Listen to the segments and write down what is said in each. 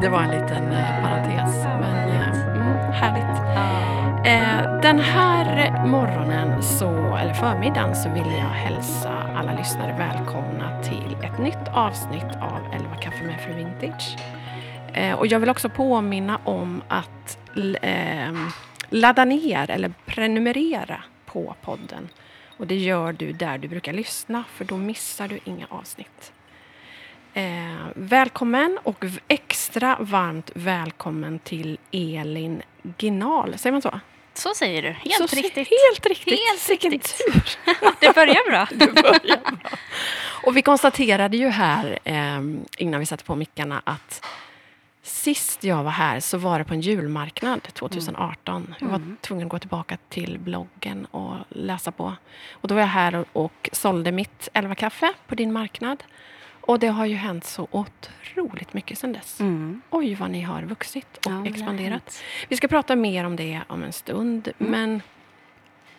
det var en liten eh, parentes. Men eh, mm, härligt. Eh, den här morgonen, så, eller förmiddagen, så vill jag hälsa alla lyssnare välkomna till ett nytt avsnitt av 11 kaffe med Fru Vintage. Eh, och jag vill också påminna om att ehm, ladda ner eller prenumerera på podden. Och det gör du där du brukar lyssna, för då missar du inga avsnitt. Eh, välkommen och extra varmt välkommen till Elin Ginal. Säger man så? Så säger du. Helt så, riktigt. Helt riktigt. Helt Vilken tur. Det börjar bra. Det börjar bra. Och vi konstaterade ju här eh, innan vi satte på mickarna att sist jag var här så var det på en julmarknad 2018. Jag var tvungen att gå tillbaka till bloggen och läsa på. Och då var jag här och, och sålde mitt 11 kaffe på din marknad. Och det har ju hänt så otroligt mycket sedan dess. Mm. Oj, vad ni har vuxit och Ja, expanderat. Vi ska prata mer om det om en stund, Mm. men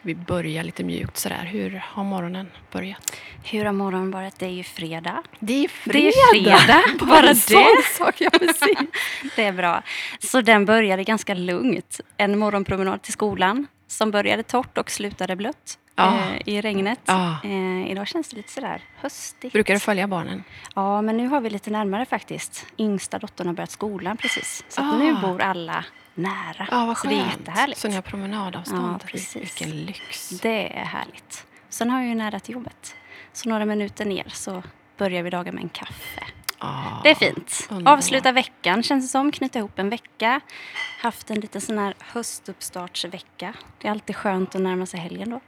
vi börjar lite mjukt sådär. Hur har morgonen börjat? Hur har morgonen varit? Det är ju fredag. Det är Det är fredag. Bara sån det. sak, ja precis. Det är bra. Så den började ganska lugnt. En morgonpromenad till skolan som började torrt och slutade blött Ja. eh, i regnet. Ja. Eh, idag känns det lite sådär höstigt. Brukar du följa barnen? Ja, men nu har vi lite närmare faktiskt. Yngsta dottern har börjat skolan precis. Så Ah. nu bor alla nära. Ja, vad så skönt. det är jättehärligt. Så ni har promenadavstånd? Ja, precis. Vilken lyx. Det är härligt. Sen har jag ju nära till jobbet. Så några minuter ner så börjar vi dagen med en kaffe. Ah, Det är fint. underbart. Avsluta veckan känns det som. Knyta ihop en vecka. Haft en liten sån här höstuppstartsvecka. Det är alltid skönt att närma sig helgen då.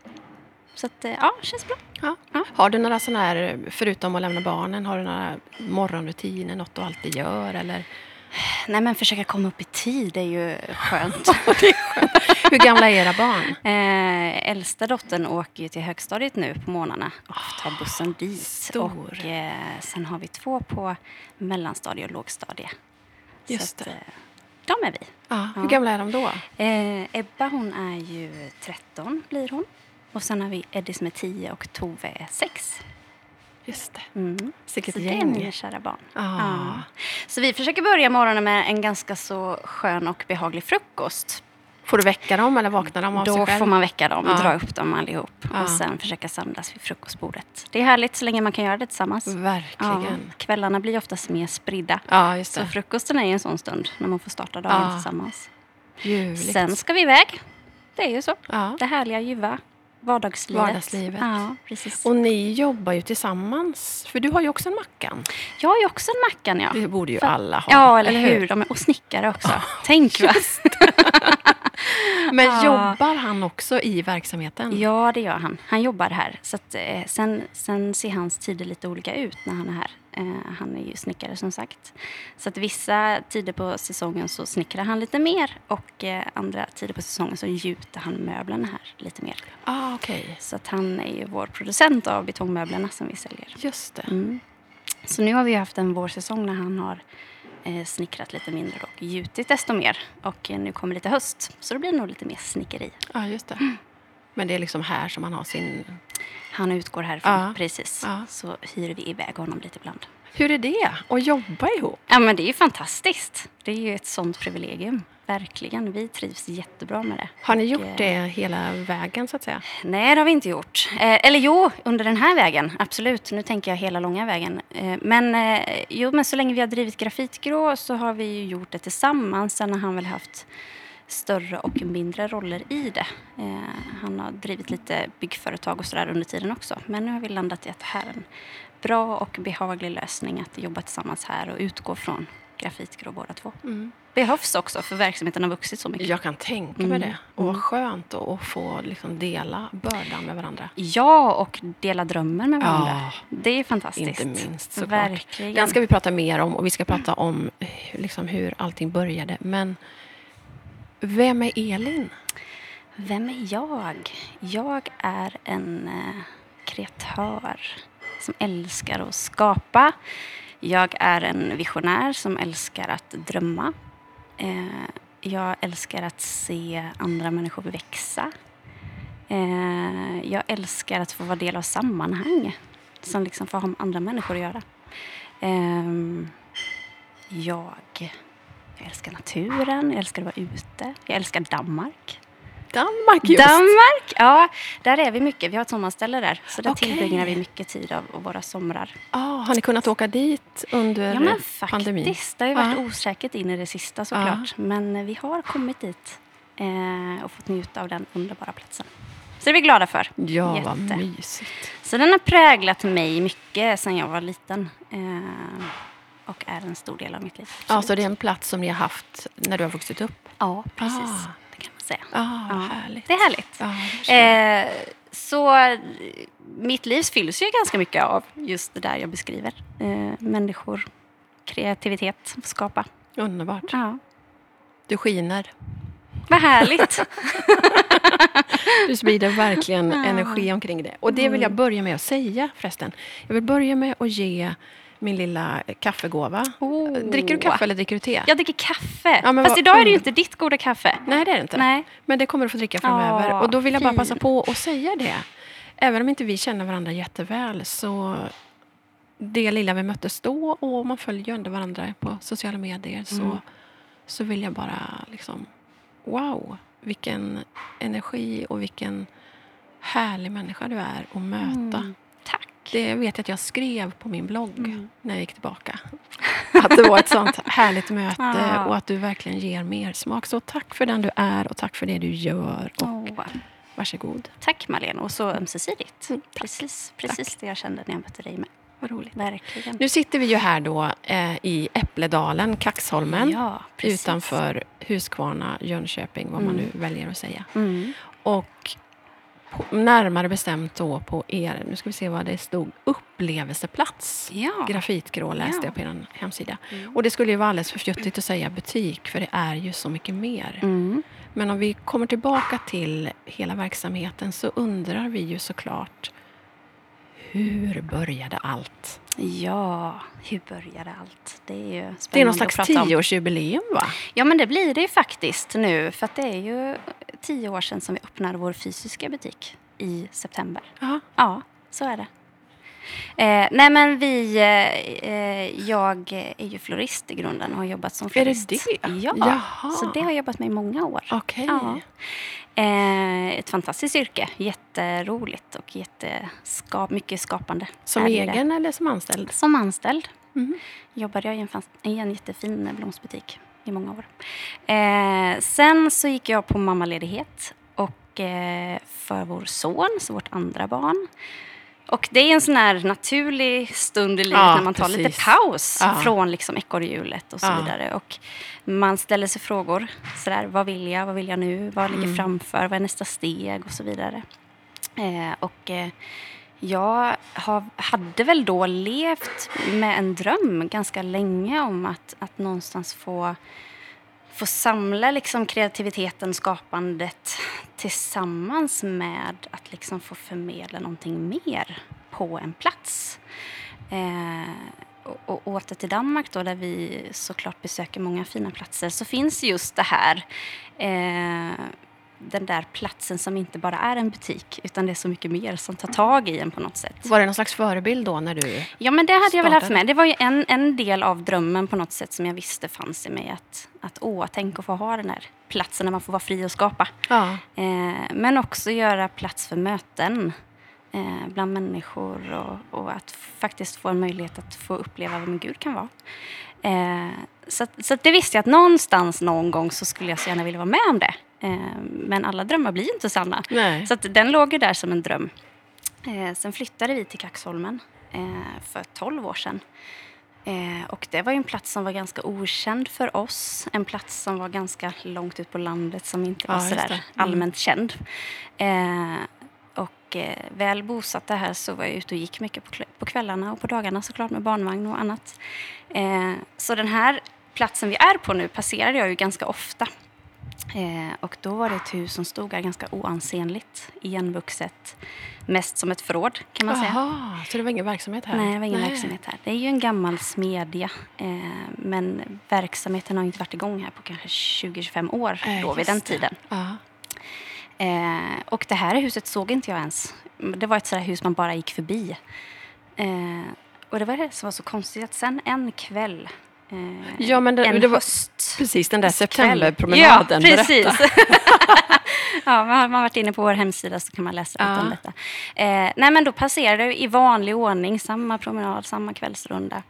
Så att, eh, ja, känns bra. Ja. Ja. Har du några sådana här, förutom att lämna barnen, har du några morgonrutiner, något du alltid gör? Eller? Nej, men försöka komma upp i tid är ju skönt. Hur gamla är era barn? Eh, äldsta dottern åker ju till högstadiet nu på morgnarna och tar bussen dit. stor. Och eh, sen har vi två på mellanstadie och lågstadie. Just Så att, det. eh, de är vi. Ja, hur Ja. gamla är de då? Eh, Ebba hon är ju 13 blir hon. Och sen har vi Eddie som är 10 och Tove är 6. Just det. Mm. Vilket Så det är gäng. mina kära barn. Ah. Ja. Så vi försöker börja morgonen med en ganska så skön och behaglig frukost. Får du väcka dem eller vaknar de av Då sig själv? får man väcka dem, Ja. dra upp dem allihop Ja. och sen försöka samlas vid frukostbordet. Det är härligt så länge man kan göra det tillsammans. Ja, Verkligen. kvällarna blir oftast mer spridda. Ja, just Så det. frukosten är ju en sån stund när man får starta dagen Ja. tillsammans. Ljuvligt. Sen ska vi iväg. Det är ju så. ja. Det härliga ljuva vardagslivet. Vardagslivet. Ja, precis. Och ni jobbar ju tillsammans, för du har ju också en Mackan. jag har ju också en Mackan, ja. Det borde ju För- alla ha. Ja, eller hur? De är, och snickare också. Tänk va? Men Ja. jobbar han också i verksamheten? Ja, det gör han. Han jobbar här. Så att, eh, sen, sen ser hans tider lite olika ut när han är här. Eh, han är ju snickare som sagt. Så att vissa tider på säsongen så snickrar han lite mer och eh, andra tider på säsongen så gjuter han möblerna här lite mer. Ah, okej. Så att han är ju vår producent av betongmöblerna som vi säljer. Just det. Mm. Så nu har vi haft en vårsäsong när han har snickrat lite mindre och gjutit desto mer. Och eh, nu kommer lite höst, så då blir det nog lite mer snickeri. Ja, just det. Men det är liksom här som han har sin... Han utgår härifrån, Ja. precis. Ja. Så hyr vi iväg honom lite ibland. Hur är det att jobba ihop? Ja, men det är ju fantastiskt. Det är ju ett sånt privilegium. Verkligen. Vi trivs jättebra med det. Har ni gjort eh, det hela vägen så att säga? Nej, det har vi inte gjort. Eh, eller jo, under den här vägen. Absolut. Nu tänker jag hela långa vägen. Eh, men, eh, jo, men så länge vi har drivit Grafitgrå så har vi ju gjort det tillsammans. Sen har han väl haft större och mindre roller i det. Eh, han har drivit lite byggföretag och sådär under tiden också. Men nu har vi landat i att det här är en bra och behaglig lösning att jobba tillsammans här och utgå från Grafitgrå båda två. Behövs också för verksamheten har vuxit så mycket. Jag kan tänka mig Mm. det. Och vad skönt att få liksom dela bördan med varandra. Ja, och dela drömmen med varandra. Ja. Det är fantastiskt. Inte minst såklart. Verkligen. Den ska vi prata mer om och vi ska prata om liksom hur allting började. Men vem är Elin? Vem är jag? Jag är en eh, kreatör som älskar att skapa. Jag är en visionär som älskar att drömma. Eh, jag älskar att se andra människor växa. Eh, jag älskar att få vara del av sammanhang som liksom får ha med andra människor att göra. Eh, jag Jag älskar naturen, jag älskar att vara ute. Jag älskar Danmark. Danmark just. Danmark, ja. Där är vi mycket. Vi har ett sommarställe där. Så där Okej. tillbringar vi mycket tid av våra somrar. Ah, har ni kunnat åka dit under Ja, men pandemin? faktiskt. Det har ju varit Ja. osäkert in i det sista såklart. Men eh, vi har kommit dit eh, och fått njuta av den underbara platsen. Så det är vi glada för. Ja, Jätte. vad mysigt. Så den har präglat mig mycket sedan jag var liten. Eh, och är en stor del av mitt liv. Ja, så absolut. det är en plats som ni har haft när du har vuxit upp? Ja, precis. Ah. Säga. Ah, Ja, härligt. Det är härligt. Jag. Eh, så mitt liv fylls ju ganska mycket av just det där jag beskriver. Eh, människor, kreativitet, skapa. Underbart. Ja. Du skiner. Vad härligt. Du sprider verkligen energi omkring det. Och det vill jag börja med att säga förresten. Jag vill börja med att ge min lilla kaffegåva. Oh. Dricker du kaffe eller dricker du te? Jag dricker kaffe. Ja, Fast vad idag är det ju inte ditt goda kaffe. Nej, det är det inte. Nej. Men det kommer du få dricka framöver. Ja, och då vill jag bara passa på att säga det. Även om inte vi känner varandra jätteväl så det lilla vi möttes då och man följer ju ändå varandra på sociala medier så, Mm. så vill jag bara liksom wow, vilken energi och vilken härlig människa du är att möta. Mm. Det vet jag att jag skrev på min blogg Mm. när jag gick tillbaka. Att det var ett sånt härligt möte Ja. och att du verkligen ger mer smak. Så tack för den du är och tack för det du gör. Och Åh. Varsågod. Tack Marlene, och så ömsesidigt. Mm. Precis, precis det jag kände när jag mötte dig med. Vad roligt. Verkligen. Nu sitter vi ju här då eh, i Äppledalen, Kaxholmen. ja, utanför Huskvarna, Jönköping, vad man Mm. nu väljer att säga. Mm. Och på, närmare bestämt då på er, nu ska vi se vad det stod, upplevelseplats. Ja. Grafitgrå läste Ja. jag på er hemsida. Mm. Och det skulle ju vara alldeles för fjuttigt att säga butik, för det är ju så mycket mer. Mm. Men om vi kommer tillbaka till hela verksamheten så undrar vi ju såklart hur började allt? Ja, hur började allt? Det är ju spännande Det är någon slags tioårsjubileum va? Ja, men det blir det ju faktiskt nu. För att det är ju tio år sedan som vi öppnade vår fysiska butik i september. Ja. Ja, så är det. Eh, nej, men vi... Eh, eh, jag är ju florist i grunden och har jobbat som Är det florist. det? Ja, Jaha. så det har jag jobbat med i många år. Okej. Ja. Eh, ett fantastiskt yrke. Jätteroligt och jätteskap, mycket skapande. Som det. egen eller som anställd? Som anställd Mhm. jobbade jag i en, i en jättefin blomsbutik i många år. Eh, sen så gick jag på mammaledighet och eh, för vår son, så vårt andra barn. Och det är en sån här naturlig stund i livet Ja, när man tar lite precis. paus Ja. från liksom ekorrhjulet och så Ja. vidare. Och man ställer sig frågor. Sådär, vad vill jag? Vad vill jag nu? Vad ligger Mm. framför? Vad är nästa steg? Och så vidare. Eh, och eh, jag har, hade väl då levt med en dröm ganska länge om att, att någonstans få, få samla liksom kreativiteten, skapandet tillsammans med att liksom få förmedla någonting mer på en plats. Eh, och, och åter till Danmark då, där vi såklart besöker många fina platser, så finns just det här eh, den där platsen som inte bara är en butik utan det är så mycket mer som tar tag i en på något sätt. Var det någon slags förebild då när du... Ja, men det hade jag väl haft med. Det var ju en, en del av drömmen på något sätt som jag visste fanns i mig. Att, att åh, tänk att få ha den här platsen där man får vara fri och skapa. Ja. Eh, men också göra plats för möten eh, bland människor och, och att faktiskt få en möjlighet att få uppleva vem Gud kan vara. Eh, så så det visste jag att någonstans någon gång så skulle jag så gärna vilja vara med om det. Eh, men alla drömmar blir inte sanna. Nej. Så den låg ju där som en dröm. Eh, sen flyttade vi till Kaxholmen eh, för 12 år sedan. Och det var ju en plats som var ganska okänd för oss. En plats som var ganska långt ut på landet som inte var Ja, sådär. Mm. allmänt känd. Och väl bosatta här så var jag ute och gick mycket på, kvällarna och på dagarna såklart med barnvagn och annat. Så den här platsen vi är på nu passerade jag ju ganska ofta. Eh, och då var det ett hus som stod här ganska oansenligt, igenvuxet. Mest som ett förråd kan man säga. Jaha, så det var ingen verksamhet här? Nej, det var ingen verksamhet här. Det är ju en gammal smedja. Eh, men verksamheten har inte varit igång här på kanske 20-25 år Nej, då vid den tiden. Eh, och det här huset såg inte jag ens. Det var ett sådär hus man bara gick förbi. Eh, och det var det som var så konstigt att sen en kväll eh, Ja, men det- en det var- höst Precis, den där septemberpromenaden. Ja, precis. ja, man har man varit inne på vår hemsida så kan man läsa lite Ja. om detta. Eh, nej, men då passerade jag i vanlig ordning samma promenad, samma kvällsrunda.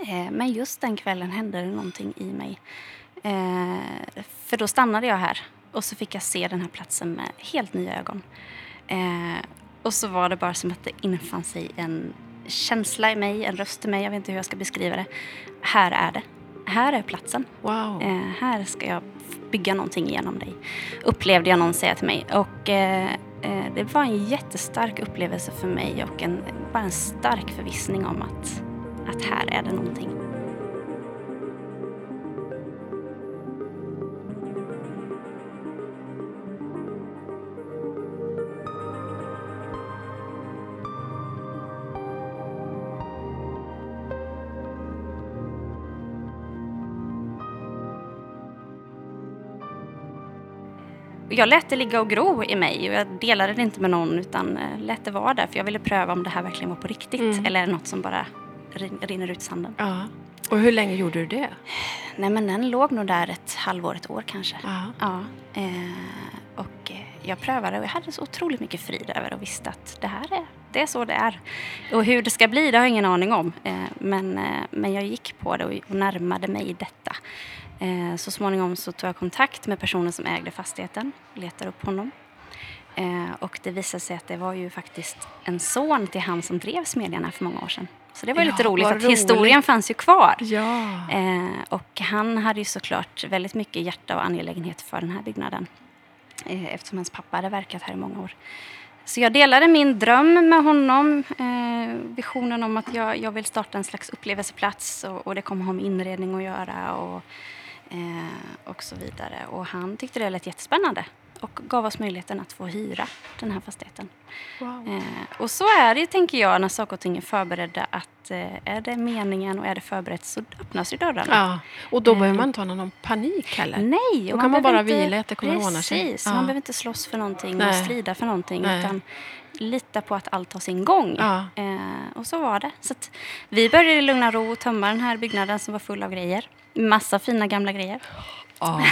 Eh, men just den kvällen hände det någonting i mig. Eh, för då stannade jag här och så fick jag se den här platsen med helt nya ögon. Eh, och så var det bara som att det infann sig en känsla i mig, en röst i mig, jag vet inte hur jag ska beskriva det. Här är det. Här är platsen. Wow. Eh, här ska jag bygga någonting genom dig. Upplevde jag någon säga till mig. Och eh, eh, det var en jättestark upplevelse för mig och en, bara en stark förvissning om att, att här är det någonting. Jag lät det ligga och gro i mig och jag delade det inte med någon utan eh, lät det vara där för jag ville pröva om det här verkligen var på riktigt Mm. eller något som bara rin- rinner ut sanden. Ja. Och hur länge gjorde du det? Nej men den låg nog där ett halvår, ett år kanske. Ja. Ja, eh, och eh, jag prövade och jag hade så otroligt mycket frid över och visste att det här är, det är så det är. Och hur det ska bli, det har jag ingen aning om. Men, men jag gick på det och, och närmade mig detta. Eh, så småningom så tog jag kontakt med personen som ägde fastigheten, letade upp honom. Eh, och det visade sig att det var ju faktiskt en son till han som drev smedjan här för många år sedan. Så det var Ja, lite roligt att historien roligt. fanns ju kvar. Ja. Eh, och han hade ju såklart väldigt mycket hjärta och angelägenhet för den här byggnaden. Eftersom hans pappa hade verkat här i många år. Så jag delade min dröm med honom. Eh, visionen om att jag, jag vill starta en slags upplevelseplats och, och det kommer ha med inredning att göra och, och så vidare. Och han tyckte det lät jättespännande och gav oss möjligheten att få hyra den här fastigheten. Wow. Eh, och så är det tänker jag, när saker och ting är förberedda att eh, är det meningen och är det förberett så öppnas ju dörrarna. Ja. Och då behöver Eh. man inte ha någon panik heller. Nej, Då och kan man behöver bara vila att det kommer ordna sig. Precis, Ja. man behöver inte slåss för någonting och Nej. strida för någonting Nej. utan lita på att allt har sin gång. Ja. Eh, och så var det. Så vi började i lugn och ro tömma den här byggnaden som var full av grejer. Massa fina gamla grejer. Ja.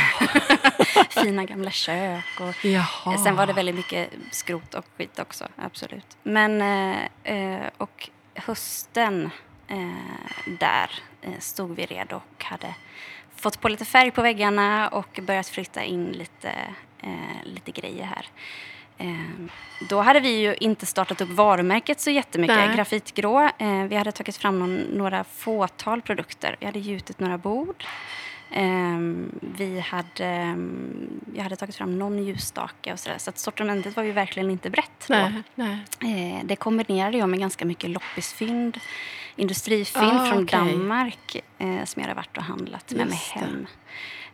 fina gamla kök och Jaha. Sen var det väldigt mycket skrot och skit också, absolut. Men, eh, eh, och hösten eh, där eh, stod vi redo och hade fått på lite färg på väggarna och börjat flytta in lite, eh, lite grejer här. Eh, då hade vi ju inte startat upp varumärket så jättemycket. Nej. Grafitgrå. Eh, vi hade tagit fram någon, några fåtal produkter. Vi hade gjutit några bord. Ehm, vi hade, ehm, jag hade tagit fram någon ljusstake och sådär. Så att sortimentet var ju verkligen inte brett då. Nej, nej. Eh, det kombinerade jag med ganska mycket loppisfynd, industrifynd Ah, från okej. Danmark eh, som jag hade varit och handlat med mig Just det.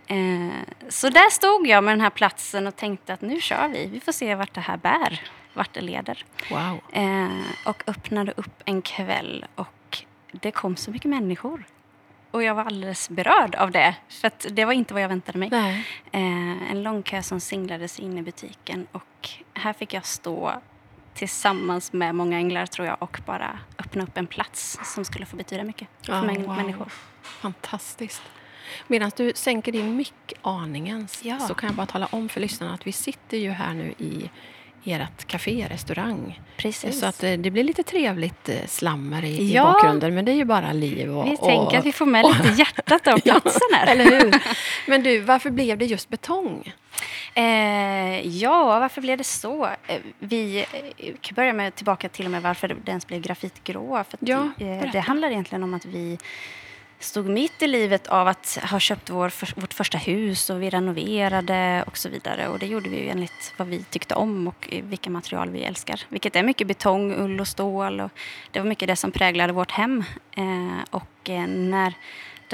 Eh, så där stod jag med den här platsen och tänkte att nu kör vi. Vi får se vart det här bär, vart det leder. Wow. Eh, och öppnade upp en kväll och det kom så mycket människor. Och jag var alldeles berörd av det, för det var inte vad jag väntade mig. Nej. Eh, en lång kö som singlade sig in i butiken och här fick jag stå tillsammans med många änglar tror jag och bara öppna upp en plats som skulle få betyda mycket för mängd wow. människor. Fantastiskt. Medan du sänker din mick aningen Ja. så kan jag bara tala om för lyssnarna att vi sitter ju här nu i ert café, restaurang. Precis. Så att eh, det blir lite trevligt eh, slammer i, i Ja. bakgrunden, men det är ju bara liv. Och, vi och, tänker att vi får med lite hjärtat av platsen här. Eller hur? Men du, varför blev det just betong? Eh, ja, varför blev det så? Eh, vi eh, kan börja med tillbaka till och med varför det ens blev grafitgrå. För Ja, eh, berätta. det handlar egentligen om att vi stod mitt i livet av att ha köpt vår, för, vårt första hus och vi renoverade och så vidare. Och det gjorde vi ju enligt vad vi tyckte om och vilka material vi älskar. Vilket är mycket betong, ull och stål. Och det var mycket det som präglade vårt hem. Eh, och eh, när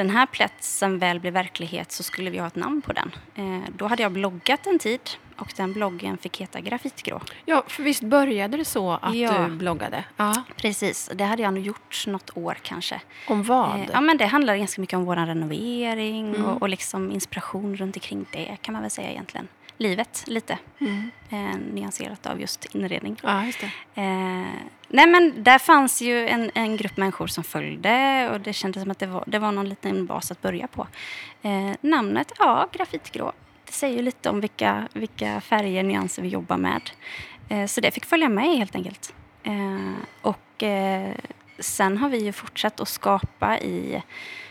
den här platsen väl blev verklighet så skulle vi ha ett namn på den. Eh, då hade jag bloggat en tid och den bloggen fick heta Grafitgrå. Ja, för visst började det så att Ja. du bloggade? Ja. Precis, det hade jag nog gjort något år kanske. Om vad? Eh, ja, men det handlar ganska mycket om vår renovering Mm. och, och liksom inspiration runt omkring det kan man väl säga egentligen. Livet lite. Eh, nyanserat av just inredning. Ja, just det. Eh, nej men där fanns ju en, en grupp människor som följde och det kändes som att det var, det var någon liten bas att börja på. Eh, namnet, ja, grafitgrå. Det säger ju lite om vilka, vilka färger, nyanser vi jobbar med. Eh, så det fick följa med helt enkelt. Eh, och eh, sen har vi ju fortsatt att skapa i,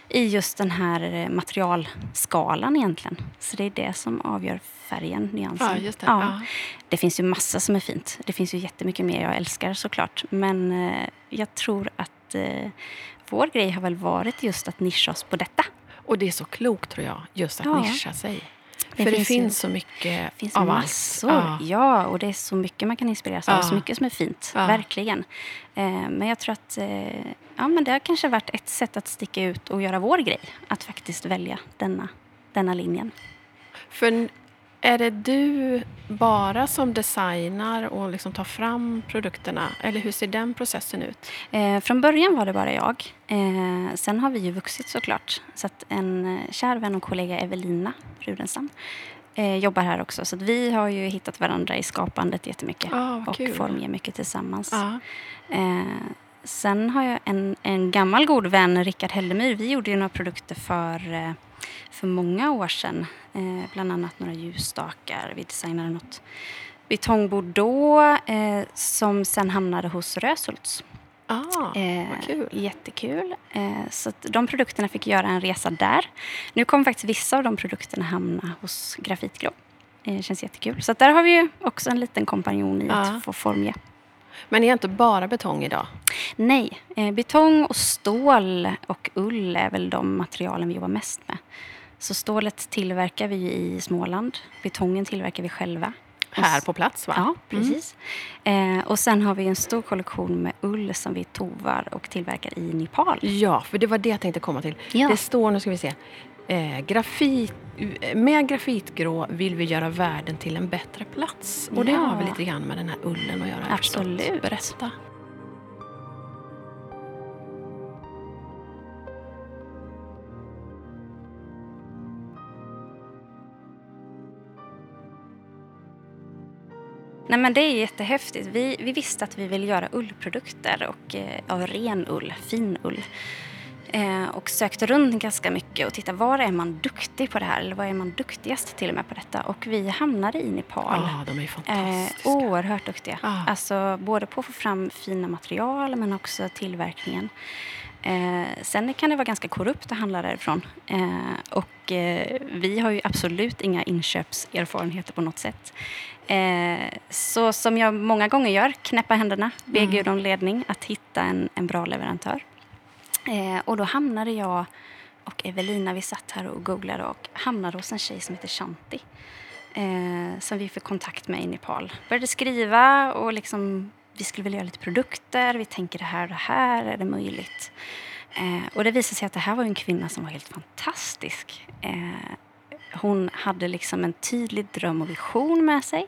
i just den här materialskalan egentligen. Så det är det som avgör färgen, nyansen. Ja, det. Ja. Det finns ju massa som är fint. Det finns ju jättemycket mer jag älskar såklart. Men eh, jag tror att eh, vår grej har väl varit just att nischa oss på detta. Och det är så klokt tror jag, just att Ja. nischa sig. För det finns finns ju- så mycket finns av massor. allt. Ja. och det är så mycket man kan inspireras av. Ja. Så mycket som är fint. Ja. Verkligen. Eh, men jag tror att eh, ja, men det har kanske varit ett sätt att sticka ut och göra vår grej. Att faktiskt välja denna, denna linjen. För är det du bara som designar och liksom tar fram produkterna? Eller hur ser den processen ut? Eh, från början var det bara jag. Eh, sen har vi ju vuxit såklart. Så att en eh, kär vän och kollega, Evelina Rudenstam, eh, jobbar här också. Så vi har ju hittat varandra i skapandet jättemycket. Ah, och formger mycket tillsammans. Ja. Eh, sen har jag en, en gammal god vän, Rickard Hellemyr. Vi gjorde ju några produkter för, eh, för många år sedan. Eh, bland annat några ljusstakar. Vi designade något betongbord då eh, som sen hamnade hos Röshults. Ah, Eh, kul. Jättekul. Eh, så de produkterna fick göra en resa där. Nu kommer faktiskt vissa av de produkterna hamna hos Grafitgrå. Eh, Det känns jättekul. Så där har vi ju också en liten kompanjon i Ja. att få formge. Men det är inte bara betong idag? Nej, eh, betong och stål och ull är väl de materialen vi jobbar mest med. Så stålet tillverkar vi i Småland. Betongen tillverkar vi själva. Här på plats va? Ja, precis. Eh, och sen har vi en stor kollektion med ull som vi tovar och tillverkar i Nepal. Ja, för det var det jag tänkte komma till. Ja. Det står, nu ska vi se. Eh, grafit, med grafitgrå vill vi göra världen till en bättre plats. Och det Ja. har väl lite grann med den här ullen att göra? förstått. Absolut. Berätta. Nej, men det är jättehäftigt. Vi, vi visste att vi ville göra ullprodukter och, eh, av ren ull, fin ull. Eh, och sökte runt ganska mycket och tittade var är man duktig på det här eller var är man duktigast till och med på detta. Och vi hamnade i Nepal. Ja, de är Eh, fantastiska. oerhört duktiga. Ja. Alltså både på att få fram fina material men också tillverkningen. Eh, sen kan det vara ganska korrupt att handla därifrån. Eh, och eh, vi har ju absolut inga inköpserfarenheter på något sätt. Eh, så som jag många gånger gör, knäppa händerna, be Mm. Gud om ledning att hitta en, en bra leverantör. Eh, och då hamnade jag och Evelina, vi satt här och googlade och hamnade hos en tjej som heter Shanti. Eh, som vi fick kontakt med i Nepal. Började skriva och liksom, vi skulle vilja göra lite produkter. Vi tänker det här och det här, är det möjligt? Eh, och det visade sig att det här var en kvinna som var helt fantastisk. Eh, hon hade liksom en tydlig dröm och vision med sig.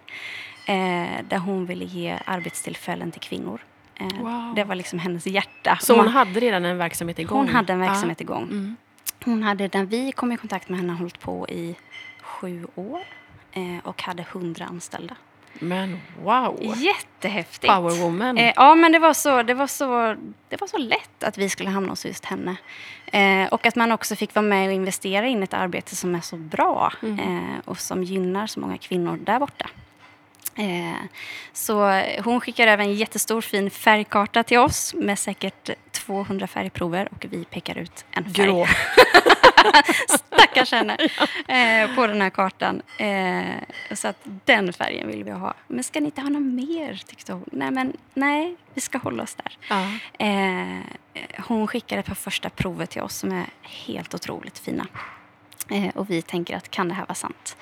Eh, där hon ville ge arbetstillfällen till kvinnor. Eh, Wow. Det var liksom hennes hjärta. Så hon hade redan en verksamhet igång? hon hade en verksamhet igång. Mm. Hon hade, när vi kom i kontakt med henne, hållit på i sju år eh, och hade hundra anställda. Men wow! Jättehäftigt! Power woman. Eh, ja, men det var, så, det, var så, det var så lätt att vi skulle hamna hos just henne. Eh, och att man också fick vara med och investera in ett arbete som är så bra Mm. eh, och som gynnar så många kvinnor där borta. Eh, så hon skickar över en jättestor fin färgkarta till oss med säkert 200 färgprover och vi pekar ut en färg. Grå. Stackars henne. Eh, på den här kartan. Eh, så att den färgen vill vi ha. Men ska ni inte ha något mer? tyckte hon. Nej, men nej, vi ska hålla oss där. Ja. Eh, hon skickade ett par första prover till oss som är helt otroligt fina. Eh, och vi tänker att kan det här vara sant?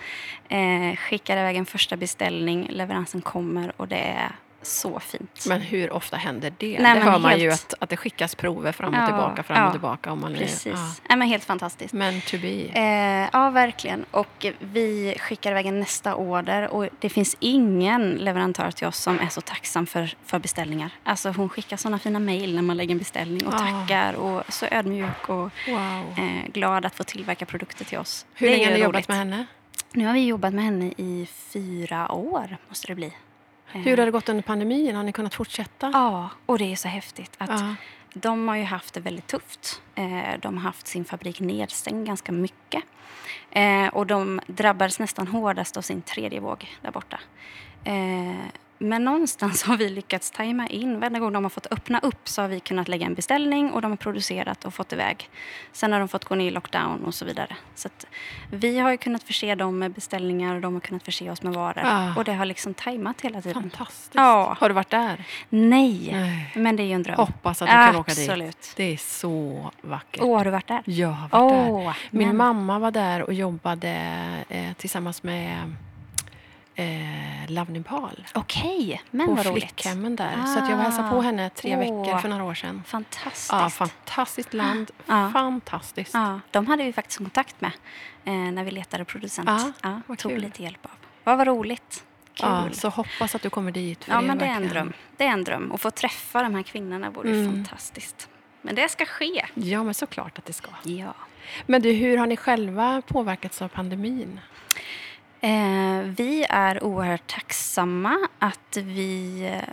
Eh, skickar iväg en första beställning, leveransen kommer och det är så fint. Men hur ofta händer det? Nej, det hör man helt- ju att, att det skickas prover fram och Ja, tillbaka, fram ja, och tillbaka. Om man är, Precis. ja. Nej, men helt fantastiskt. Men to be. Eh, ja, verkligen. Och vi skickar iväg en nästa order. Och det finns ingen leverantör till oss som är så tacksam för, för beställningar. Alltså hon skickar såna fina mejl när man lägger en beställning och Ah. tackar och så ödmjuk och Wow. eh, glad att få tillverka produkter till oss. Hur Det är länge har ni jobbat med henne? Nu har vi jobbat med henne i fyra år, måste det bli. Hur har det gått under pandemin? Har ni kunnat fortsätta? Ja, och det är så häftigt. att Ja. De har ju haft det väldigt tufft. Eh, De har haft sin fabrik nedstängd ganska mycket. Eh, Och de drabbades nästan hårdast av sin tredje våg där borta. Men någonstans har vi lyckats tajma in. Varje gång de har fått öppna upp så har vi kunnat lägga en beställning och de har producerat och fått iväg. Sen har de fått gå ner i lockdown och så vidare. Så att vi har ju kunnat förse dem med beställningar och de har kunnat förse oss med varor. Ah. Och det har liksom tajmat hela tiden. Fantastiskt. Ja. Har du varit där? Nej, Nej. men det är ju en dröm. Hoppas att du kan åka dit. Det är så vackert. Åh, har du varit där? Jag har varit där. Åh, Min men- mamma var där och jobbade eh, tillsammans med eh, Love Nepal. Okej, men på vad roligt. flickhemmen där. Så att jag var hälsade på Ah. henne tre Åh. veckor för några år sedan. Fantastiskt. Ja, fantastiskt land. Ja. Fantastiskt. Ja, de hade vi faktiskt kontakt med eh, när vi letade producent. Ja, vad tog kul. lite hjälp av. Vad var roligt. Kul. Ja, Ja, så hoppas att du kommer dit. För men det är en dröm. Det är en dröm. Och få träffa de här kvinnorna vore Mm. fantastiskt. Men det ska ske. Ja, men såklart att det ska. Ja. Men du, hur har ni själva påverkats av pandemin? Eh, vi är oerhört tacksamma att vi eh,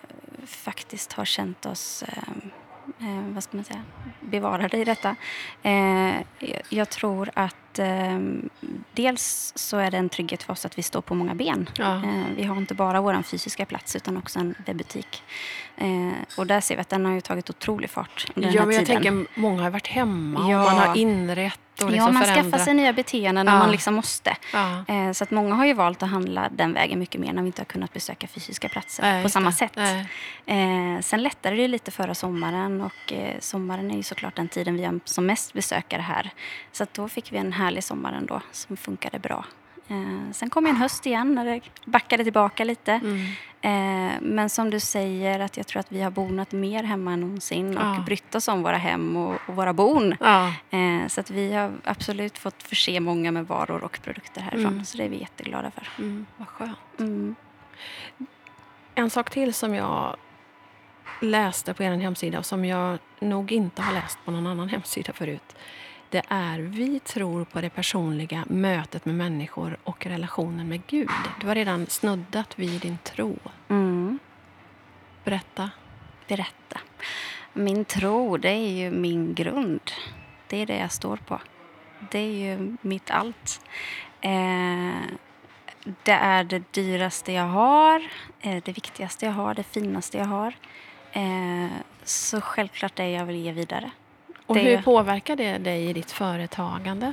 faktiskt har känt oss eh, eh, vad ska man säga, bevarade i detta. Eh, jag- jag tror att eh, dels så är det en trygghet för oss att vi står på många ben. Ja. Eh, vi har inte bara vår fysiska plats utan också en webbutik. Eh, och där ser vi att den har ju tagit otrolig fart under den Ja, här men jag tiden. tänker många har varit hemma och Ja. man har inrätt och liksom ja, man förändrat. skaffar sig nya beteenden när Ja. man liksom måste. Ja. Eh, Så att många har ju valt att handla den vägen mycket mer när vi inte har kunnat besöka fysiska platser Nej, på samma det. sätt. Eh, sen lättade det lite förra sommaren och eh, sommaren är ju såklart den tiden vi har som mest besökare här. Så att då fick vi en härlig sommar ändå som funkade bra. Eh, sen kom en höst igen när det backade tillbaka lite. Mm. Eh, men som du säger, att jag tror att vi har bonat mer hemma än någonsin och Ja. brytt oss om våra hem och, och våra bon. Ja. Eh, så att vi har absolut fått förse många med varor och produkter härifrån. Mm. Så det är vi jätteglada för. Mm, vad skönt. Mm. En sak till som jag läste på er hemsida och som jag nog inte har läst på någon annan hemsida förut. Det är vi tror på det personliga mötet med människor och relationen med Gud. Du har redan snuddat vid din tro. Mm. Berätta. Berätta. Min tro, det är ju min grund. Det är det jag står på. Det är ju mitt allt. Eh, det är det dyraste jag har, eh, det viktigaste jag har, det finaste jag har. Eh, så självklart det jag vill ge vidare. Och Det- hur påverkar det dig i ditt företagande?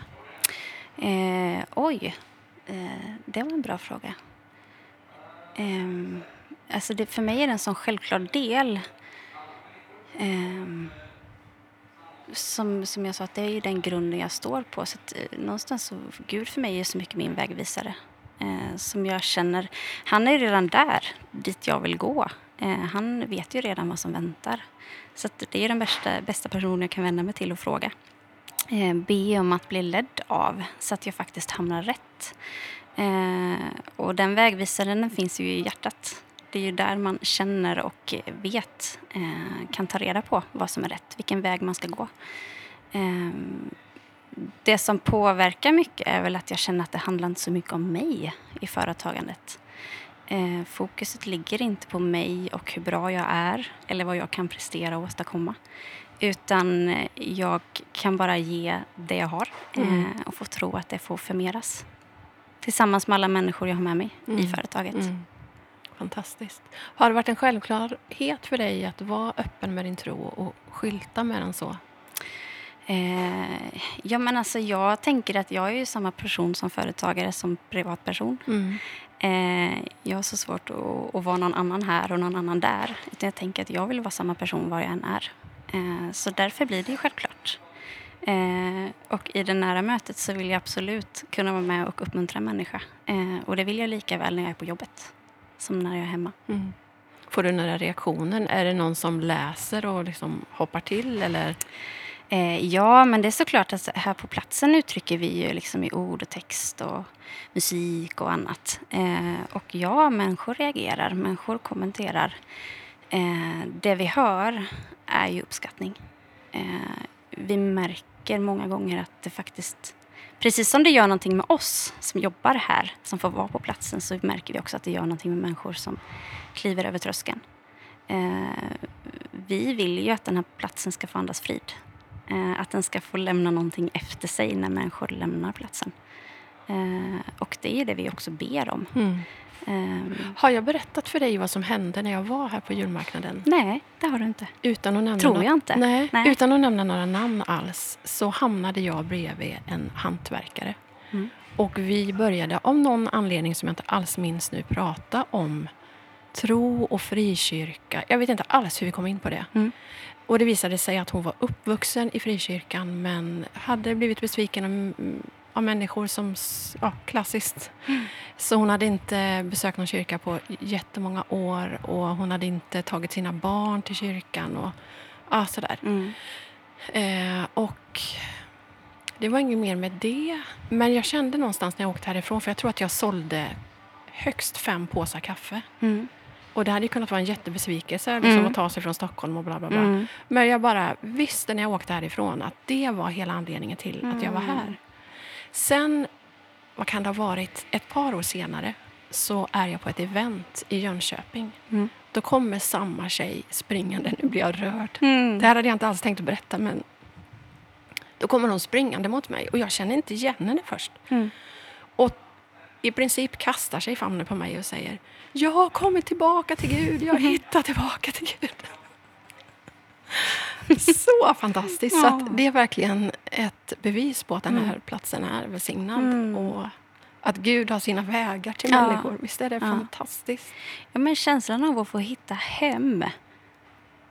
Eh, oj, eh, det var en bra fråga. Eh, alltså det, för mig är det en sån självklar del. Eh, som, som jag sa, att det är ju den grunden jag står på. Så att, eh, någonstans så, Gud för mig är så mycket min vägvisare. Eh, som jag känner, han är redan där, dit jag vill gå. Eh, han vet ju redan vad som väntar. Så att det är den bästa, bästa personen jag kan vända mig till och fråga eh, be om att bli ledd av så att jag faktiskt hamnar rätt. Eh, och den vägvisaren den finns ju i hjärtat. Det är ju där man känner och vet, eh, kan ta reda på vad som är rätt, vilken väg man ska gå. Eh, det som påverkar mycket är väl att jag känner att det handlar inte så mycket om mig i företagandet. Eh, fokuset ligger inte på mig och hur bra jag är eller vad jag kan prestera och åstadkomma. Utan eh, jag kan bara ge det jag har Mm. eh, och få tro att det får förmeras. Tillsammans med alla människor jag har med mig i Mm. företaget. Mm. Fantastiskt. Har det varit en självklarhet för dig att vara öppen med din tro och skylta med den så? Eh, ja, men alltså, jag tänker att jag är ju samma person som företagare som privatperson. Mm. Eh, jag har så svårt att, att vara någon annan här och någon annan där. Utan jag tänker att jag vill vara samma person var jag än är. Eh, så därför blir det ju självklart. Eh, och i det nära mötet så vill jag absolut kunna vara med och uppmuntra en människa. Eh, och det vill jag lika väl när jag är på jobbet som när jag är hemma. Mm. Får du några reaktioner? Är det någon som läser och liksom hoppar till? Eller? Eh, ja, men det är såklart att här på platsen uttrycker vi ju liksom i ord och text och musik och annat. Eh, och ja, människor reagerar, människor kommenterar. Eh, det vi hör är ju uppskattning. Eh, vi märker många gånger att det faktiskt precis som det gör någonting med oss som jobbar här, som får vara på platsen, så märker vi också att det gör någonting med människor som kliver över tröskeln. Eh, vi vill ju att den här platsen ska få andas frid. Eh, att den ska få lämna någonting efter sig när människor lämnar platsen. Eh, och det är det vi också ber om. Mm. Eh, Har jag berättat för dig vad som hände när jag var här på julmarknaden? nej, det har du inte. Utan att nämna Tror jag inte. Nej, Nej. utan att nämna några namn alls så hamnade jag bredvid en hantverkare. Mm. Och vi började av någon anledning som jag inte alls minns nu prata om tro och frikyrka. Jag vet inte alls hur vi kom in på det. Mm. Och det visade sig att hon var uppvuxen i frikyrkan men hade blivit besviken av, människor som, ja, klassiskt. Så hon hade inte besökt någon kyrka på jättemånga år och hon hade inte tagit sina barn till kyrkan och ja, sådär. Mm. Eh, och det var inget mer med det. Men jag kände någonstans när jag åkte härifrån, för jag tror att jag sålde högst fem påsar kaffe. Mm. Och det hade ju kunnat vara en jättebesvikelse liksom, Mm. att ta sig från Stockholm och bla bla bla. Mm. Men jag bara visste när jag åkte härifrån att det var hela anledningen till att jag var Mm. här. Sen, vad kan det ha varit, ett par år senare så är jag på ett event i Jönköping. Mm. Då kommer samma tjej springande, nu blir jag rörd. Mm. Det här hade jag inte alls tänkt att berätta men då kommer hon springande mot mig och jag känner inte igen henne först. Mm. Och i princip kastar sig i famnen på mig och säger Jag har kommit tillbaka till Gud, jag har hittat tillbaka till Gud. Så fantastiskt. Så Ja. att det är verkligen ett bevis på att den här Mm. platsen är välsignad. Mm. Och att Gud har sina vägar till Ja. människor. Visst är det Ja. fantastiskt? Ja, men känslan av att få hitta hem,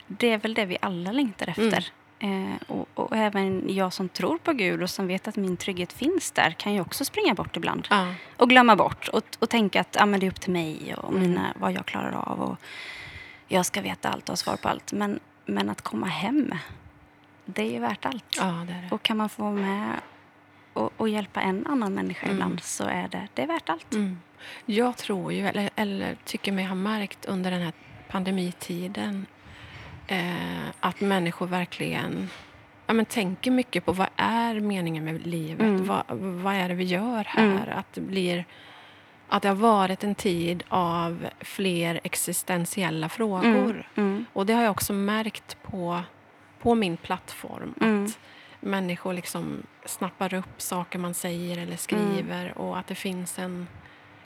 det är väl det vi alla längtar efter. Eh, och, och även jag som tror på Gud och som vet att min trygghet finns där kan ju också springa bort ibland. Ja. Och glömma bort och, och tänka att ah, men det är upp till mig och Mm. mina, vad jag klarar av. Och jag ska veta allt och ha svar på allt. Men, men att komma hem, det är värt allt. ja, det är det. Och kan man få vara med och, och hjälpa en annan människa Mm. ibland så är det, det är värt allt. Mm. Jag tror ju, eller, eller tycker mig ha märkt under den här pandemitiden eh, att människor verkligen ja, men tänker mycket på vad är meningen med livet? Mm. Vad, vad är det vi gör här? Mm. Att, det blir, att det har varit en tid av fler existentiella frågor. Mm. Och det har jag också märkt på, på min plattform. Mm. Att människor liksom snappar upp saker man säger eller skriver Mm. och att det finns en...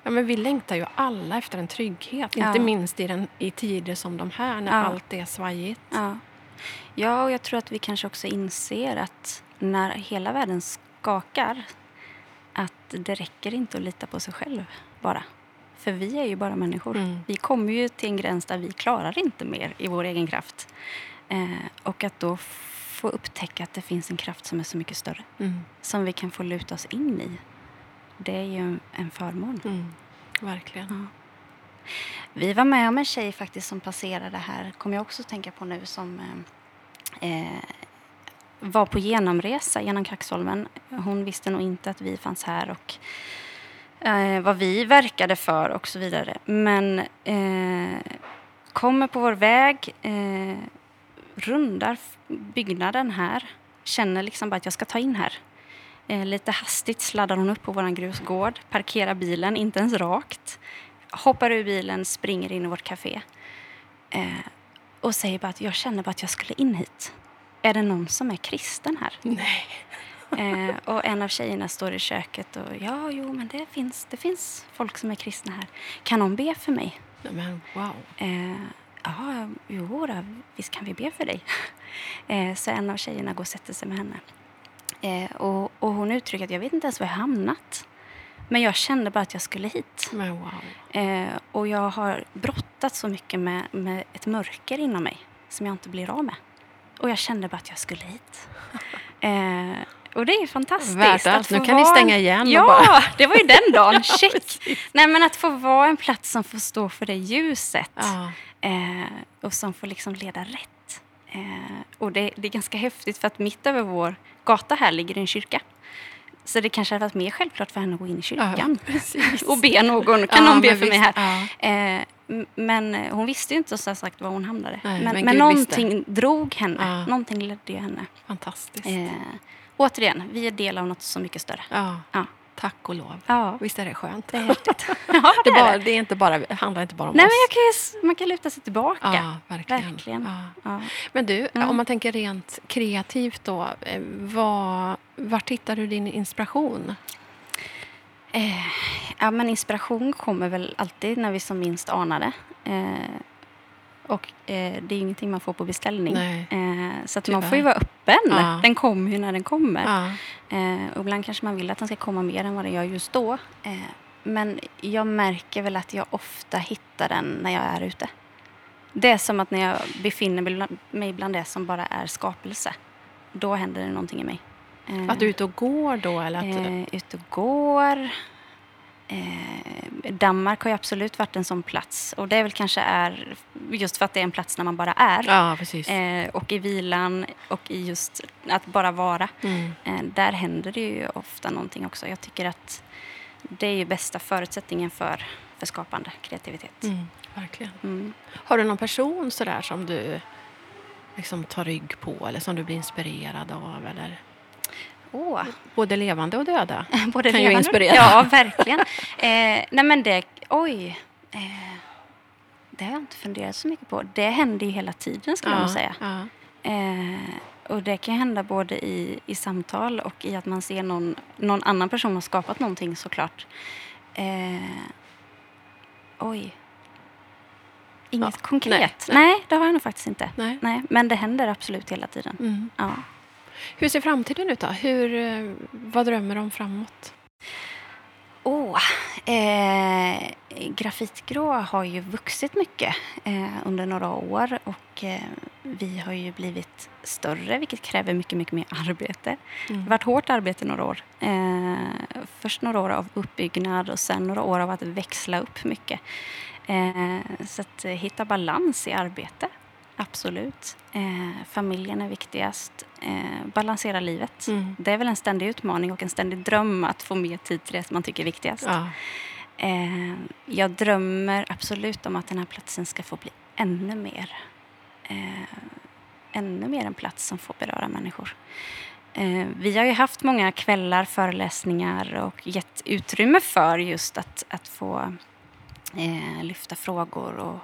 Ja, men vi längtar ju alla efter en trygghet, Ja. inte minst i, den, i tider som de här när Ja. allt är svajigt. Ja. ja, och jag tror att vi kanske också inser att när hela världen skakar att det räcker inte att lita på sig själv bara. För vi är ju bara människor. Mm. Vi kommer ju till en gräns där vi klarar inte mer i vår egen kraft. Eh, och att då få upptäcka att det finns en kraft som är så mycket större. Mm. Som vi kan få luta oss in i. Det är ju en förmån. Mm. Verkligen. Vi var med om en tjej faktiskt som passerade här, kommer jag också att tänka på nu, som eh, eh, var på genomresa genom Kaxholmen. Hon visste nog inte att vi fanns här och eh, vad vi verkade för och så vidare. Men eh, kommer på vår väg, eh, rundar byggnaden här, känner liksom bara att jag ska ta in här. Eh, lite hastigt sladdar hon upp på vår grusgård, parkerar bilen, inte ens rakt hoppar ur bilen, springer in i vårt café eh, och säger bara att jag känner bara att jag skulle in hit. Är det någon som är kristen här? Nej. Eh, och en av tjejerna står i köket och ja, jo, men det finns, det finns folk som är kristna här. Kan någon be för mig? Men wow. Eh, ja, jo, då, visst kan vi be för dig. Eh, så en av tjejerna går och sätter sig med henne. Eh, och, och hon uttrycker att jag vet inte ens var jag hamnat. Men jag kände bara att jag skulle hit. Men wow. Eh, och jag har brottats så mycket med, med ett mörker inom mig som jag inte blir av med. Och jag kände bara att jag skulle hit. Eh, och det är fantastiskt. Värt allt. Nu kan ni vara stänga en- igen Ja, bara- det var ju den dagen. Check! Nej, men att få vara en plats som får stå för det ljuset. Ja. Eh, och som får liksom leda rätt. Eh, och det, det är ganska häftigt för att mitt över vår gata här ligger en kyrka. så det kanske hade varit mer självklart för henne att gå in i kyrkan precis. och be någon. Kan Ja, någon be för mig här? ja. Eh, men hon visste ju inte så sagt var hon hamnade. Nej, men men men, någonting drog henne. Ja. Någonting ledde henne. Fantastiskt. Eh, återigen, vi är del av något så mycket större. Ja, Ja, tack och lov. ja Visst är det skönt? det är häftigt. ja, Det, det är bara, det. det, är inte bara, handlar inte bara om Nej, oss. men kan man kan luta sig tillbaka. Ja, verkligen. Verkligen. Ja. Ja. Men du, Mm. om man tänker rent kreativt då. eh, Vad, vart hittar du din inspiration? Eh, ja, men inspiration kommer väl alltid när vi som minst anar det. Eh, och eh, det är ju ingenting man får på beställning. Eh, så att man får ju vara öppen. Ja. Den kommer ju när den kommer. Ja. Eh, och ibland kanske man vill att den ska komma mer än vad den gör just då. Eh, men jag märker väl att jag ofta hittar den när jag är ute. Det är som att när jag befinner mig bland- det som bara är skapelse. Då händer det någonting i mig. Eh, Att du är ute och går då? Eller att, Eh, ut och går. Eh, Danmark har ju absolut varit en sån plats. Och det är väl kanske är just för att det är en plats när man bara är. ja. Eh, och i vilan och i just att bara vara. Mm. Eh, där händer det ju ofta någonting också. Jag tycker att det är ju bästa förutsättningen för, för skapande kreativitet. Mm, verkligen. Mm. Har du någon person sådär som du liksom tar rygg på eller som du blir inspirerad av? Eller? Åh, Både levande och döda. både Kan ju inspirera. Ja, verkligen. Eh, nej men det, oj. Eh, det har jag inte funderat så mycket på. Det händer ju hela tiden skulle jag nog säga. Ja. Eh, och det kan hända både i, i samtal och i att man ser någon, någon annan person har skapat någonting såklart. Eh, oj. Inget Ja, konkret. nej, Nej, det har jag nog faktiskt inte. Nej. Nej, men det händer absolut hela tiden. Mm. Ja. Hur ser framtiden ut då? Hur, eh, vad drömmer du om framåt? Åh, eh, grafitgrå har ju vuxit mycket eh, under några år och eh, vi har ju blivit större vilket kräver mycket, mycket mer arbete. Det har varit hårt arbete några år. Eh, först några år av uppbyggnad och sen några år av att växla upp mycket. Eh, så att hitta balans i arbete, absolut. Familjen är viktigast. Eh, balansera livet. Mm. Det är väl en ständig utmaning och en ständig dröm att få mer tid till det som man tycker är viktigast. Ja. Eh, jag drömmer absolut om att den här platsen ska få bli ännu mer. Eh, ännu mer en plats som får beröra människor. Eh, vi har ju haft många kvällar, föreläsningar och gett utrymme för just att, att få eh, lyfta frågor och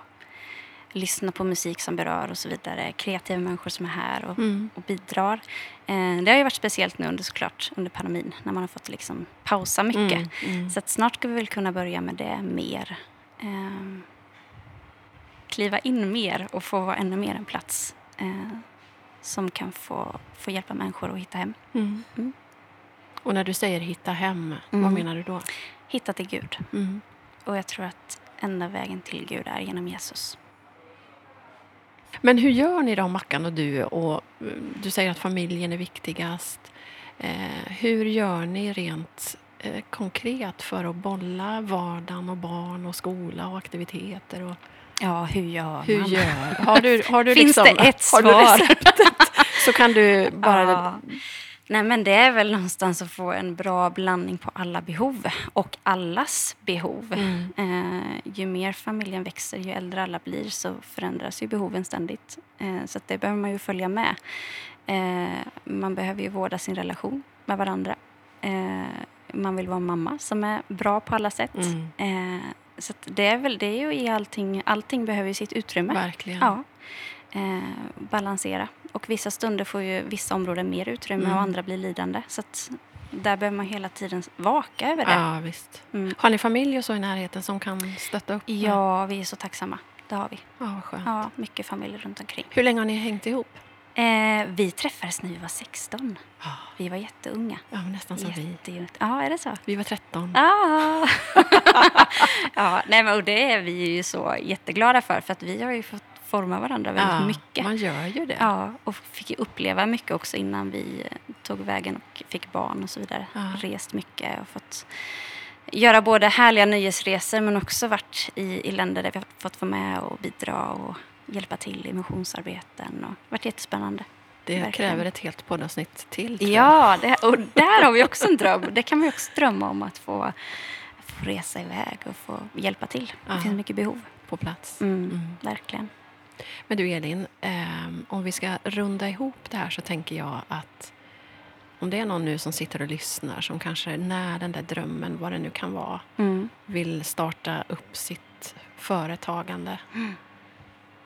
lyssna på musik som berör och så vidare. Kreativa människor som är här och, Mm. och bidrar. Eh, det har ju varit speciellt nu under såklart under pandemin när man har fått liksom pausa mycket. Mm. Mm. Så att snart ska vi väl kunna börja med det mer. Ehm, kliva in mer och få vara ännu mer en plats eh, som kan få, få hjälpa människor att hitta hem. Mm. Mm. Och när du säger hitta hem, vad menar du då? Hitta till Gud. Och jag tror att enda vägen till Gud är genom Jesus. Men hur gör ni då, Mackan och du? Och eh, du säger att familjen är viktigast. Eh, hur gör ni rent eh, konkret för att bolla vardagen och barn och skola och aktiviteter? Och Ja, hur gör hur man? gör Har du, har du Finns liksom, det ett har du svar? receptet så kan du bara... Ja. Nej, men det är väl någonstans att få en bra blandning på alla behov och allas behov. Mm. Eh, ju mer familjen växer, ju äldre alla blir så förändras ju behoven ständigt. Eh, så det behöver man ju följa med. Eh, man behöver ju vårda sin relation med varandra. Eh, man vill vara en mamma som är bra på alla sätt. Mm. Eh, så det är väl det är ju i allting. Allting behöver sitt utrymme. Verkligen. Ja. Eh, balansera. Och vissa stunder får ju vissa områden mer utrymme Mm. och andra blir lidande. Så där behöver man hela tiden vaka över det. Ja, visst. Mm. Har ni familj och så i närheten som kan stötta upp? Ja, vi är så tacksamma. Det har vi. ja vad skönt. Ja, mycket familj runt omkring. Hur länge har ni hängt ihop? Eh, vi träffades när vi var 16. Ja, Vi var jätteunga. ja nästan som vi. Jätteungt. Ja, är det så? Vi var 13. Ah. ja, nej, men, och det är vi ju så jätteglada för. För att vi har ju fått forma varandra väldigt ja, mycket. Man gör ju det. Ja, och fick ju uppleva mycket också innan vi eh, tog vägen och fick barn och så vidare. Ja. Rest mycket och fått göra både härliga nöjesresor men också varit i, i länder där vi har fått vara med och bidra och hjälpa till i missionsarbeten. Och varit jättespännande. Det Verkligen. kräver ett helt poddavsnitt till. Ja, det, och där har vi också en dröm. Det kan vi också drömma om att få, få resa iväg och få hjälpa till. Det finns mycket behov. På plats. Mm, Mm. Verkligen. Men du Elin, ehm, om vi ska runda ihop det här så tänker jag att om det är någon nu som sitter och lyssnar som kanske när den där drömmen, vad det nu kan vara, Mm. vill starta upp sitt företagande. Mm.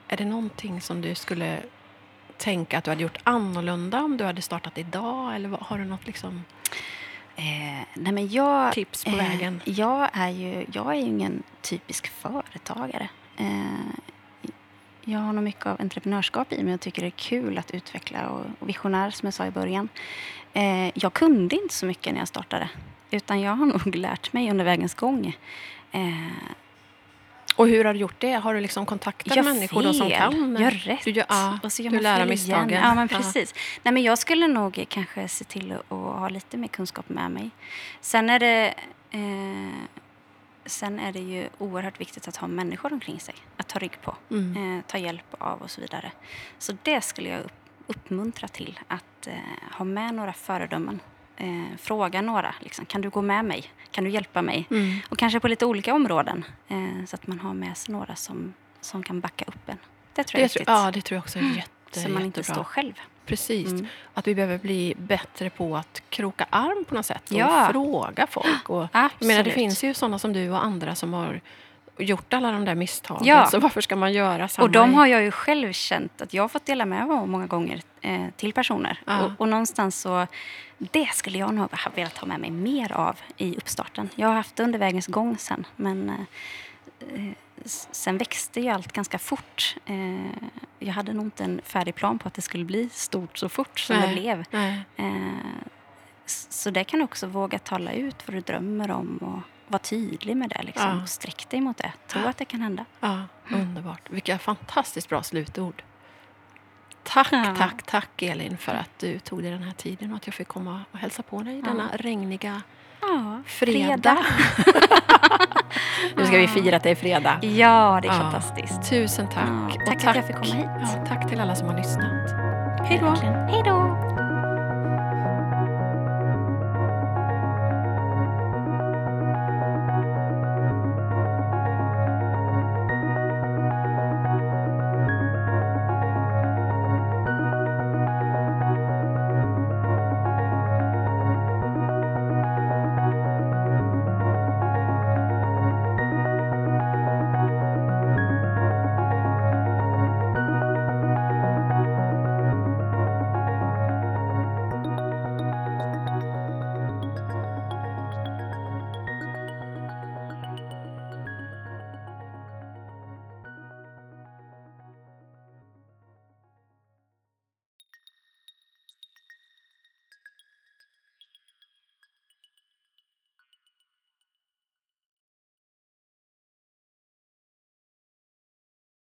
Är det någonting som du skulle tänka att du hade gjort annorlunda om du hade startat idag? Eller har du något liksom Eh, nej men jag, tips på eh, vägen? Jag är ju, jag är ju ingen typisk företagare. Eh, jag har nog mycket av entreprenörskap i mig och tycker det är kul att utveckla och, och visionär som jag sa i början. Eh, jag kunde inte så mycket när jag startade. Utan jag har nog lärt mig under vägens gång. Eh, Och hur har du gjort det? Har du liksom kontaktat människor då som fel, kan? Gör rätt. Du, gör, ja, och så gör du lär av fel misstagen. Igen. Ja, men precis. Nej, men jag skulle nog kanske se till att, att ha lite mer kunskap med mig. Sen är det... Eh, Sen är det ju oerhört viktigt att ha människor omkring sig att ta rygg på, Mm. eh, ta hjälp av och så vidare. Så det skulle jag upp, uppmuntra till, att eh, ha med några föredömen. Eh, fråga några, liksom, kan du gå med mig? Kan du hjälpa mig? Mm. Och kanske på lite olika områden, eh, så att man har med sig några som, som kan backa upp en. Det tror jag är Det tror, viktigt. ja, det tror jag också är jätte, så man inte står själv. Precis. Mm. Att vi behöver bli bättre på att kroka arm på något sätt och Ja. fråga folk. Och, jag menar, det finns ju sådana som du och andra som har gjort alla de där misstagen. Ja. Så varför ska man göra samma? Och de har jag ju själv känt att jag har fått dela med mig av många gånger eh, till personer. Ja. Och, och någonstans så, det skulle jag nog ha velat ha med mig mer av i uppstarten. Jag har haft det under vägens gång sen, men eh, eh, sen växte ju allt ganska fort. Eh, jag hade nog inte en färdig plan på att det skulle bli stort så fort som Nej. det blev. Eh, så det kan du också våga tala ut vad du drömmer om och vara tydlig med det. Liksom, Ja. sträck dig mot det. Tro att det kan hända. Ja, underbart. Vilka fantastiskt bra slutord. Tack, Ja. tack, tack Elin för att du tog dig den här tiden och att jag fick komma och hälsa på dig denna regniga Ja, fredag. nu ska vi fira att det är fredag. Ja, det är Ja. fantastiskt. Tusen tack. Ja, Och tack att jag fick komma hit. Ja, tack till alla som har lyssnat. Hej då. Hej då!